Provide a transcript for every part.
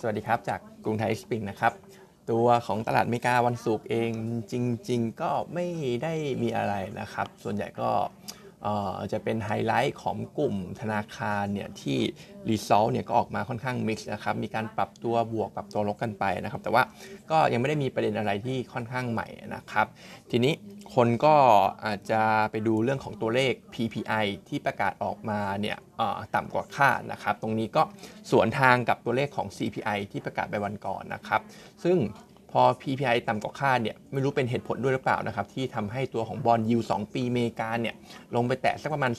สวัสดีครับ จากกรุงไทย XSpring นะครับ ตัวของตลาดอเมริกาวันศุกร์เองจริง ๆ ก็ไม่ได้มีอะไรนะครับ ส่วนใหญ่ก็ จะเป็นไฮไลท์ของกลุ่มธนาคารเนี่ยที่ result เนี่ยก็ออกมาค่อนข้าง mix นะครับมีการปรับตัวบวกปรับตัวลบกันไปนะครับ แต่ว่าก็ยังไม่ได้มีประเด็นอะไรที่ค่อนข้างใหม่นะครับ ทีนี้คนก็อาจจะไปดูเรื่องของตัวเลข PPI ที่ประกาศออกมาเนี่ยต่ำกว่าคาดนะครับ ตรงนี้ก็สวนทางกับตัวเลขของ CPI ที่ประกาศไปวันก่อนนะครับ ซึ่ง พอ PPI ต่ำกว่าคาดเนี่ยไม่รู้เป็นเหตุผลด้วยหรือเปล่านะครับ ที่ทำให้ตัวของบอลยู2ปีเมกาเนี่ยลงไปแตะสักประมาณ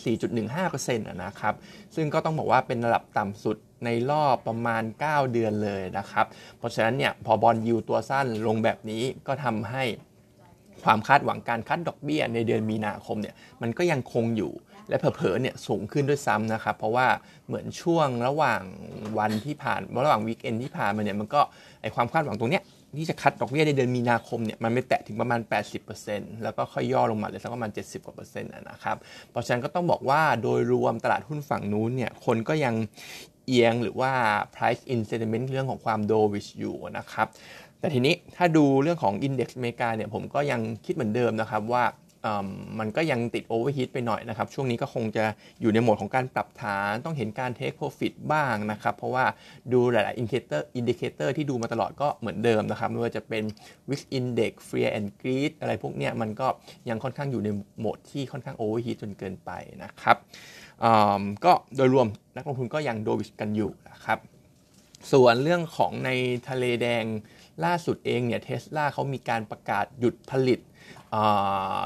4.15%นะครับ ซึ่งก็ต้องบอกว่าเป็นระดับต่ำสุดในรอบประมาณ 9 เดือนเลยนะครับ เพราะฉะนั้นเนี่ยพอบอลยูตัวสั้นลงแบบนี้ก็ทำให้ความคาดหวังการคัดดอกเบี้ยในเดือนมีนาคมเนี่ยมันก็ยังคงอยู่และเผลอๆเนี่ยสูงขึ้นด้วยซ้ำนะครับ เพราะว่าเหมือนช่วงระหว่างวันที่ผ่านระหว่างวีคเอนที่ผ่านมาเนี่ยมันก็ไอความคาดหวังตรงเนี้ย ที่จะคัดดอกเบี้ยในเดือนมีนาคมเนี่ยมันไม่แตะถึงประมาณ 80%แล้วก็ค่อยย่อลงมาเลยสักประมาณ 70กว่าเปอร์เซ็นต์นะครับเพราะฉะนั้นก็ต้องบอกว่าโดยรวมตลาดหุ้นฝั่งนู้นเนี่ยคนก็ยังเอียงหรือว่า price in sentiment เรื่องของความ dovish อยู่นะครับแต่ทีนี้ถ้าดูเรื่องของ index อเมริกาเนี่ยผมก็ยังคิดเหมือนเดิมนะครับว่า มันก็ยังติด overheat ไปหน่อยนะครับ ช่วงนี้ก็คงจะอยู่ในโหมดของการปรับฐาน ต้องเห็นการ take profit บ้างนะครับ เพราะว่าดูหลาย ๆ indicator indicator ที่ดูมาตลอดก็เหมือนเดิมนะครับไม่ว่าจะเป็น VIX Index Fear and Greed อะไรพวกเนี้ยมันก็ยังค่อนข้างอยู่ในโหมดที่ค่อนข้าง overheat จนเกินไปนะครับก็โดยรวมนักลงทุนก็ยัง dovish กันอยู่นะครับส่วนเรื่องของในทะเลแดงล่าสุดเองเนี่ยเทสลาเขามีการประกาศหยุดผลิต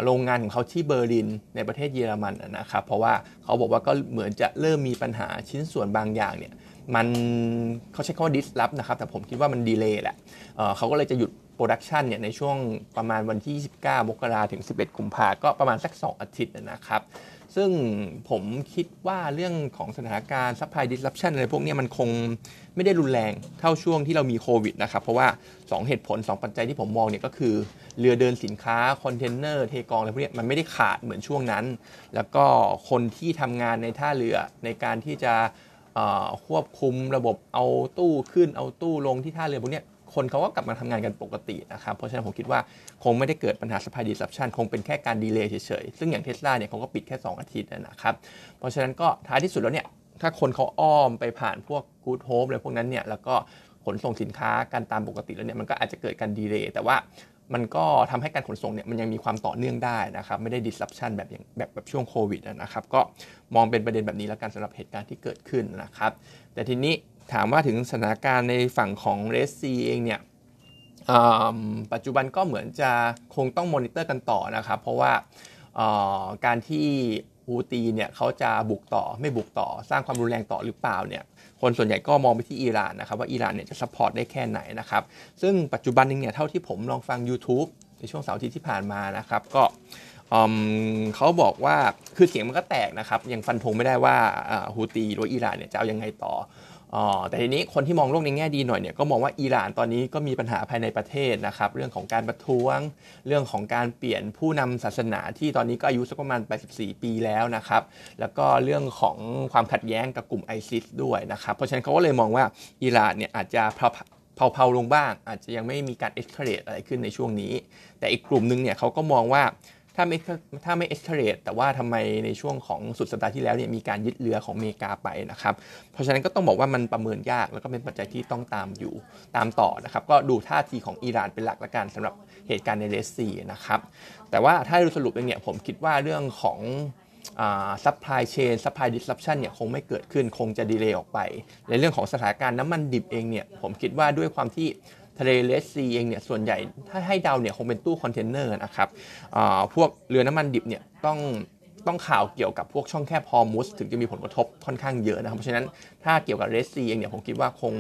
โรงงานของเขาที่เบอร์ลินในประเทศเยอรมันนะครับเพราะว่าเขาบอกว่าก็เหมือนจะเริ่มมีปัญหาชิ้นส่วนบางอย่างเนี่ยมันเขาใช้คำว่า disrupt นะครับแต่ผมคิดว่ามัน delay แหละเขาก็เลยจะหยุด production เนี่ยในช่วงประมาณวันที่ 29 มกราถึง 11 กุมภาก็ประมาณสัก 2 อาทิตย์นะครับ ซึ่งผมคิดว่าเรื่องของสถานการณ์ supply disruption อะไรพวกนี้มันคงไม่ได้รุนแรงเท่าช่วงที่เรามีโควิดนะครับ เพราะว่า 2 เหตุผล 2 ปัจจัยที่ผมมองเนี่ยก็คือ เรือเดินสินค้า คอนเทนเนอร์ เทกองอะไรพวกนี้มันไม่ได้ขาดเหมือนช่วงนั้น แล้วก็คนที่ทำงานในท่าเรือในการที่จะควบคุมระบบเอาตู้ขึ้นเอาตู้ลงที่ท่าเรือพวกนี้ คนเขาก็กลับมาทำงานกันปกตินะครับเพราะฉะนั้นผมคิดว่าคงไม่ได้เกิดปัญหา supply disruption คงเป็นแค่การ delay เฉยๆ ซึ่งอย่างเทสลาเนี่ยเขาก็ปิดแค่ 2 อาทิตย์นะครับเพราะฉะนั้นก็ท้ายที่สุดแล้วเนี่ยถ้าคนเขาอ้อมไปผ่านพวก Good Hope อะไรพวกนั้นเนี่ยแล้วก็ขนส่งสินค้ากันตามปกติแล้วเนี่ยมันก็อาจจะเกิดการ delay แต่ว่ามันก็ทำให้การขนส่งเนี่ยมันยังมีความต่อเนื่องได้นะครับ ไม่ได้ disruption แบบอย่างแบบแบบช่วงโควิดนะครับ ก็มองเป็นประเด็นแบบนี้แล้วกันสำหรับเหตุการณ์ที่เกิดขึ้นนะครับ แต่ทีนี้ ถามว่าถึงสถานการณ์ในฝั่งของเรสซีเองเนี่ยปัจจุบันก็เหมือนจะคงต้องมอนิเตอร์กันต่อนะครับ เพราะว่าการที่ฮูตีเนี่ยเขาจะบุกต่อไม่บุกต่อสร้างความรุนแรงต่อหรือเปล่าเนี่ยคนส่วนใหญ่ก็มองไปที่อิหร่านนะครับว่าอิหร่านเนี่ยจะ support ได้แค่ไหนนะครับซึ่งปัจจุบันนี้เนี่ยเท่าที่ผมลองฟัง YouTube ในช่วงเสาร์อาทิตย์ที่ผ่านมานะครับก็เขาบอกว่าคือเสียงมันก็แตกนะครับยังฟันธงไม่ได้ว่าฮูตีหรืออิหร่านเนี่ยจะเอายังไงต่อ แต่ทีนี้คนที่มองโลกในแง่ดีหน่อยเนี่ยก็มองว่าอิหร่านตอนนี้ก็มีปัญหาภายในประเทศนะครับ เรื่องของการประท้วง เรื่องของการเปลี่ยนผู้นำศาสนาที่ตอนนี้ก็อายุสักประมาณ 84 ปีแล้วนะครับ แล้วก็เรื่องของความขัดแย้งกับกลุ่มไอซิสด้วยนะครับ เพราะฉะนั้นเขาก็เลยมองว่าอิหร่านเนี่ยอาจจะเพลาๆลงบ้าง อาจจะยังไม่มีการ escalate อะไรขึ้นในช่วงนี้ แต่อีกกลุ่มนึงเนี่ยเขาก็มองว่า ถ้าไม่ถ้าไม่ escalate แต่ว่าทำไมในช่วงของสุดสัปดาห์ที่แล้วเนี่ยมีการยึดเรือของอเมริกาไปนะครับ เพราะฉะนั้นก็ต้องบอกว่ามันประเมินยากแล้วก็เป็นปัจจัยที่ต้องตามอยู่ตามต่อนะครับ ก็ดูท่าทีของอิหร่านเป็นหลักละกันสำหรับเหตุการณ์ในเรสซีนะครับ แต่ว่าถ้าดูสรุปเองเนี่ยผมคิดว่าเรื่องของ supply chain supply disruption เนี่ยคงไม่เกิดขึ้นคงจะ delay ออกไป ในเรื่องของสถานการณ์น้ำมันดิบเองเนี่ยผมคิดว่าด้วยความที่ ทะเลเลสซีเองเนี่ยส่วนใหญ่ถ้าให้เดาเนี่ยคงเป็นตู้คอนเทนเนอร์นะครับพวกเรือน้ำมันดิบเนี่ยต้องต้องข่าวเกี่ยวกับพวกช่องแคบฮอร์มุสถึงจะมีผลกระทบค่อนข้างเยอะนะครับ เพราะฉะนั้นถ้าเกี่ยวกับเรสซีเองเนี่ยผมคิดว่าคง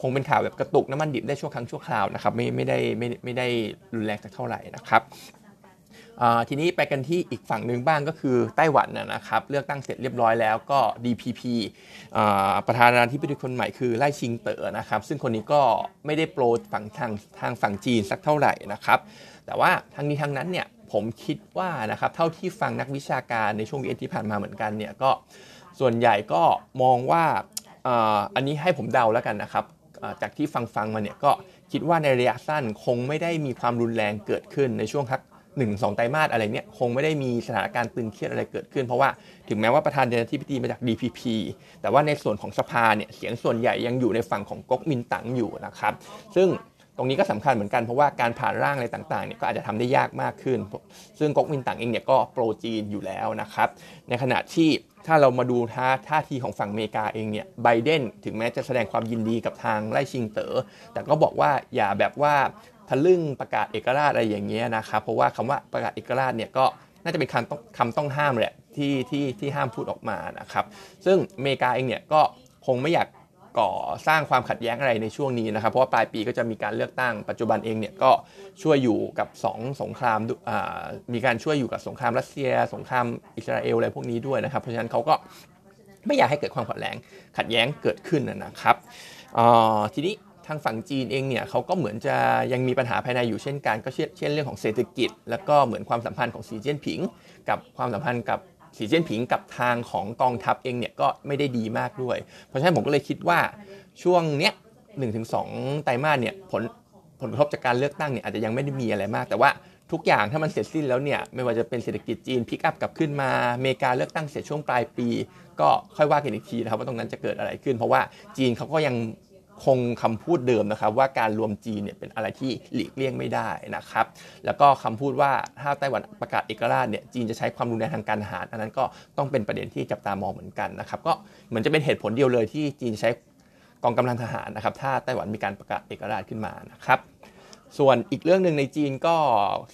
คงเป็นข่าวแบบกระตุกน้ำมันดิบได้ชั่วครั้งชั่วคราวนะครับไม่ไม่ได้ไม่ไม่ได้รุนแรงสักเท่าไหร่นะครับ ทีนี้ไปกันที่อีกฝั่งหนึ่งบ้างก็คือไต้หวันนะครับเลือกตั้งเสร็จเรียบร้อยแล้วก็ DPP ประธานาธิบดีคนใหม่คือไล่ชิงเต๋อนะครับซึ่งคนนี้ก็ไม่ได้โปรฝั่งทางทางฝั่งจีนสักเท่าไหร่นะครับแต่ว่าทางนี้ทางนั้นเนี่ยผมคิดว่านะครับเท่าที่ฟังนักวิชาการในช่วงวีเอที่ผ่านมาเหมือนกันเนี่ยก็ส่วนใหญ่ก็มองว่าอันนี้ให้ผมเดาแล้วกันนะครับจากที่ฟังฟังมาเนี่ยก็คิดว่าในระยะสั้นคงไม่ได้มีความรุนแรงเกิดขึ้นในช่วงทัก หนึ่งสองไตรมาสอะไรเนี่ยคงไม่ได้มีสถานการณ์ตึงเครียดอะไรเกิดขึ้น เพราะว่าถึงแม้ว่าประธานเดนที่พิธีมาจาก DPP แต่ว่าในส่วนของสภาเนี่ยเสียงส่วนใหญ่ยังอยู่ในฝั่งของก๊กมินตั๋งอยู่นะครับ ซึ่งตรงนี้ก็สำคัญเหมือนกันเพราะว่าการผ่านร่างอะไรต่างๆเนี่ยก็อาจจะทำได้ยากมากขึ้น ซึ่งก๊กมินตั๋งเองเนี่ยก็โปรจีนอยู่แล้วนะครับ ในขณะที่ถ้าเรามาดูท่าท่าทีของฝั่งอเมริกาเองเนี่ยไบเดนถึงแม้จะแสดงความยินดีกับทางไล่ชิงเตอ๋อแต่ก็บอกว่าอย่าแบบว่า ทะลึ่งประกาศเอกราชอะไรอย่างเงี้ยนะครับเพราะว่าคำว่าประกาศเอกราชเนี่ยก็น่าจะเป็นคำต้องคำต้องห้ามแหละที่ที่ที่ห้ามพูดออกมานะครับ ซึ่งอเมริกาเองเนี่ยก็คงไม่อยากก่อสร้างความขัดแย้งอะไรในช่วงนี้นะครับ เพราะว่าปลายปีก็จะมีการเลือกตั้งปัจจุบันเองเนี่ยก็ช่วยอยู่กับ 2 สงครามมีการช่วยอยู่กับสงครามรัสเซีย สงครามอิสราเอลอะไรพวกนี้ด้วยนะครับ เพราะฉะนั้นเขาก็ไม่อยากให้เกิดความขัดแย้งขัดแย้งเกิดขึ้นนะครับทีนี้ ทางฝั่งจีนเองเนี่ยเขาก็เหมือนจะยังมีปัญหาภายในอยู่เช่นกันก็เช่นเรื่องของเศรษฐกิจ แล้วก็เหมือนความสัมพันธ์ของสีเจิ้นผิง กับความสัมพันธ์กับสีเจิ้นผิงกับทางของกองทัพเองเนี่ยก็ไม่ได้ดีมากด้วย เพราะฉะนั้นผมก็เลยคิดว่าช่วงเนี้ยหนึ่งถึงสองไตรมาสเนี่ยผลผลกระทบจากการเลือกตั้งเนี่ยอาจจะยังไม่ได้มีอะไรมาก แต่ว่าทุกอย่างถ้ามันเสร็จสิ้นแล้วเนี่ยไม่ว่าจะเป็นเศรษฐกิจจีนพิกอัพกลับขึ้นมาอเมริกาเลือกตั้งเสร็จช่วงปลายปี ก็ค่อยว่ากันอีกทีนะครับว่าตรงนั้นจะเกิดอะไรขึ้น เพราะว่าจีนเขาก็ยัง คงคำพูดเดิมนะครับว่าการรวมจีนเนี่ยเป็นอะไรที่หลีกเลี่ยงไม่ได้นะครับ แล้วก็คำพูดว่าถ้าไต้หวันประกาศเอกราชเนี่ยจีนจะใช้ความรุนแรงทางการทหาร อันนั้นก็ต้องเป็นประเด็นที่จับตามองเหมือนกันนะครับก็เหมือนจะเป็นเหตุผลเดียวเลยที่จีนใช้กองกำลังทหารนะครับถ้าไต้หวันมีการประกาศเอกราชขึ้นมานะครับ ส่วนอีกเรื่องหนึ่งในจีนก็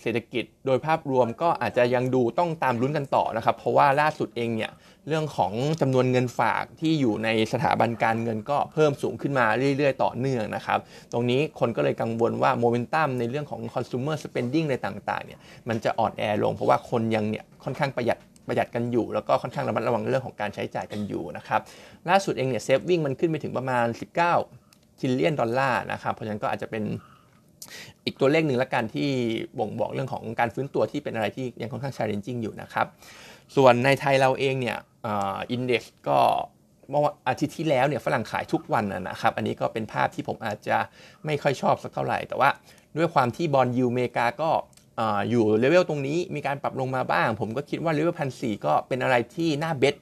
เศรษฐกิจโดยภาพรวมก็อาจจะยังดูต้องตามลุ้นกันต่อนะครับ เพราะว่าล่าสุดเองเนี่ยเรื่องของจำนวนเงินฝากที่อยู่ในสถาบันการเงินก็เพิ่มสูงขึ้นมาเรื่อย ๆ ต่อเนื่องนะครับ ตรงนี้คนก็เลยกังวลว่าโมเมนตัมในเรื่องของ consumer spending ในต่างๆเนี่ยมันจะอ่อนแอลง เพราะว่าคนยังเนี่ยค่อนข้างประหยัดประหยัดกันอยู่แล้วก็ค่อนข้างระมัดระวังเรื่องของการใช้จ่ายกันอยู่นะครับล่าสุดเองเนี่ย saving มันขึ้นไปถึงประมาณ 19 trillion ดอลลาร์นะครับเพราะฉะนั้นก็อาจจะเป็น อีกตัวเลขหนึ่งละกันที่บ่งบอกเรื่องของการฟื้นตัวที่เป็นอะไรที่ยังค่อนข้าง challenging อยู่นะครับ ส่วนในไทยเราเองเนี่ย index ก็เมื่ออาทิตย์ที่แล้วเนี่ยฝรั่งขายทุกวันนะครับ อันนี้ก็เป็นภาพที่ผมอาจจะไม่ค่อยชอบสักเท่าไหร่ แต่ว่าด้วยความที่บอลยูเมกาก็อยู่เลเวลตรงนี้มีการปรับลงมาบ้าง ผมก็คิดว่า level พันสี่ก็เป็นอะไรที่น่า invest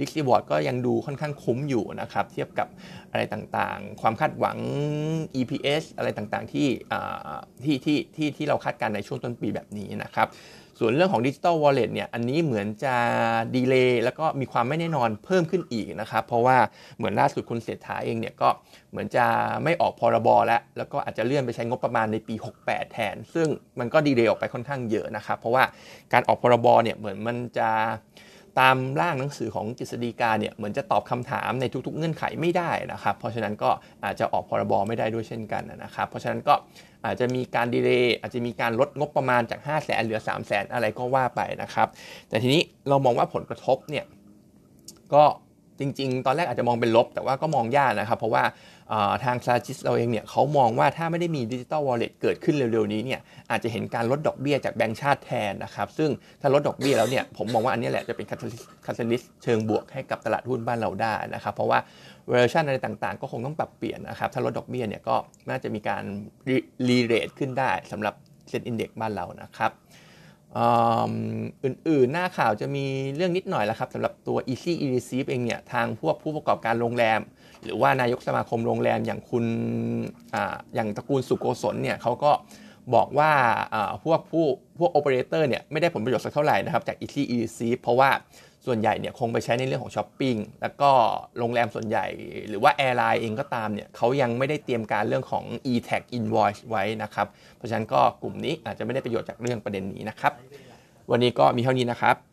risk reward ก็ยังดูค่อนข้างคุ้มอยู่นะครับ เทียบกับอะไรต่างๆ ความคาดหวัง EPS อะไรต่างๆที่ที่ที่ที่ที่เราคาดการณ์ในช่วงต้นปีแบบนี้นะครับ ส่วนเรื่องของดิจิ t a ลวอลเล็ตเนี่ย อันนี้เหมือนจะ delay แล้วก็มีความไม่แน่นอนเพิ่มขึ้นอีกนะครับ เพราะว่าเหมือนล่าสุดคุณเศรษฐาเองเนี่ยก็เหมือนจะไม่ออกพรบแล้ว แล้วก็อาจจะเลื่อนไปใช้งบประมาณในปี 68 แทน ซึ่งมันก็ดีเลย์ออกไปค่อนข้างเยอะนะครับ เพราะว่าการออกพรบเนี่ยเหมือนมันจะ ตามร่างหนังสือของกฤษฎีกาเนี่ยเหมือนจะตอบคำถามในทุกๆ เงื่อนไขไม่ได้นะครับ เพราะฉะนั้นก็อาจจะออกพรบไม่ได้ด้วยเช่นกันนะครับ เพราะฉะนั้นก็อาจจะมีการดีเลย์อาจจะมีการลดงบประมาณจาก 5 0 0แสนเหลือ 3 0 0แสนอะไรก็ว่าไปนะครับ แต่ทีนี้เรามองว่าผลกระทบเนี่ยก็จริง ๆ ตอนแรกอาจจะมองเป็นลบ แต่ว่าก็มองยากนะครับ เพราะว่า ทาง strategist เราเองเนี่ยเขามองว่าถ้าไม่ได้มี digital wallet เกิดขึ้นเร็วๆนี้เนี่ยอาจจะเห็นการลดดอกเบี้ยจากแบงก์ชาติแทนนะครับ ซึ่งถ้าลดดอกเบี้ยแล้วเนี่ยผมมองว่าอันนี้แหละจะเป็น catalyst เชิงบวกให้กับตลาดหุ้นบ้านเราได้นะครับ เพราะว่าเวอร์ชันอะไรต่างๆ ก็คงต้องปรับเปลี่ยนนะครับ ถ้าลดดอกเบี้ยเนี่ยก็น่าจะมีการ re-rate ขึ้นได้สำหรับSET index บ้านเรานะครับอื่นๆ หน้าข่าวจะมีเรื่องนิดหน่อยแล้วครับสำหรับตัว Easy e r e c e i v e เองเนี่ย ทางพวกผู้ประกอบการโรงแรม หรือว่านายกสมาคมโรงแรมอย่างคุณออย่างตระกูลสุโกศลเนี่ยเขาก็บอกว่าพวกผู้พวกโอเปอเรเตอร์เนี่ยไม่ได้ผลประโยชน์สักเท่าไหร่นะครับจาก Easy e r e c เพราะว่าส่วนใหญ่เนี่ยคงไปใช้ในเรื่องของช้อปปิ้งแล้วก็โรงแรมส่วนใหญ่ หรือว่า airline เองก็ตามเนี่ยเขายังไม่ได้เตรียมการเรื่องของ e-tag invoice ไว้นะครับ เพราะฉะนั้นก็กลุ่มนี้อาจจะไม่ได้ประโยชน์จากเรื่องประเด็นนี้นะครับ วันนี้ก็มีเท่านี้นะครับ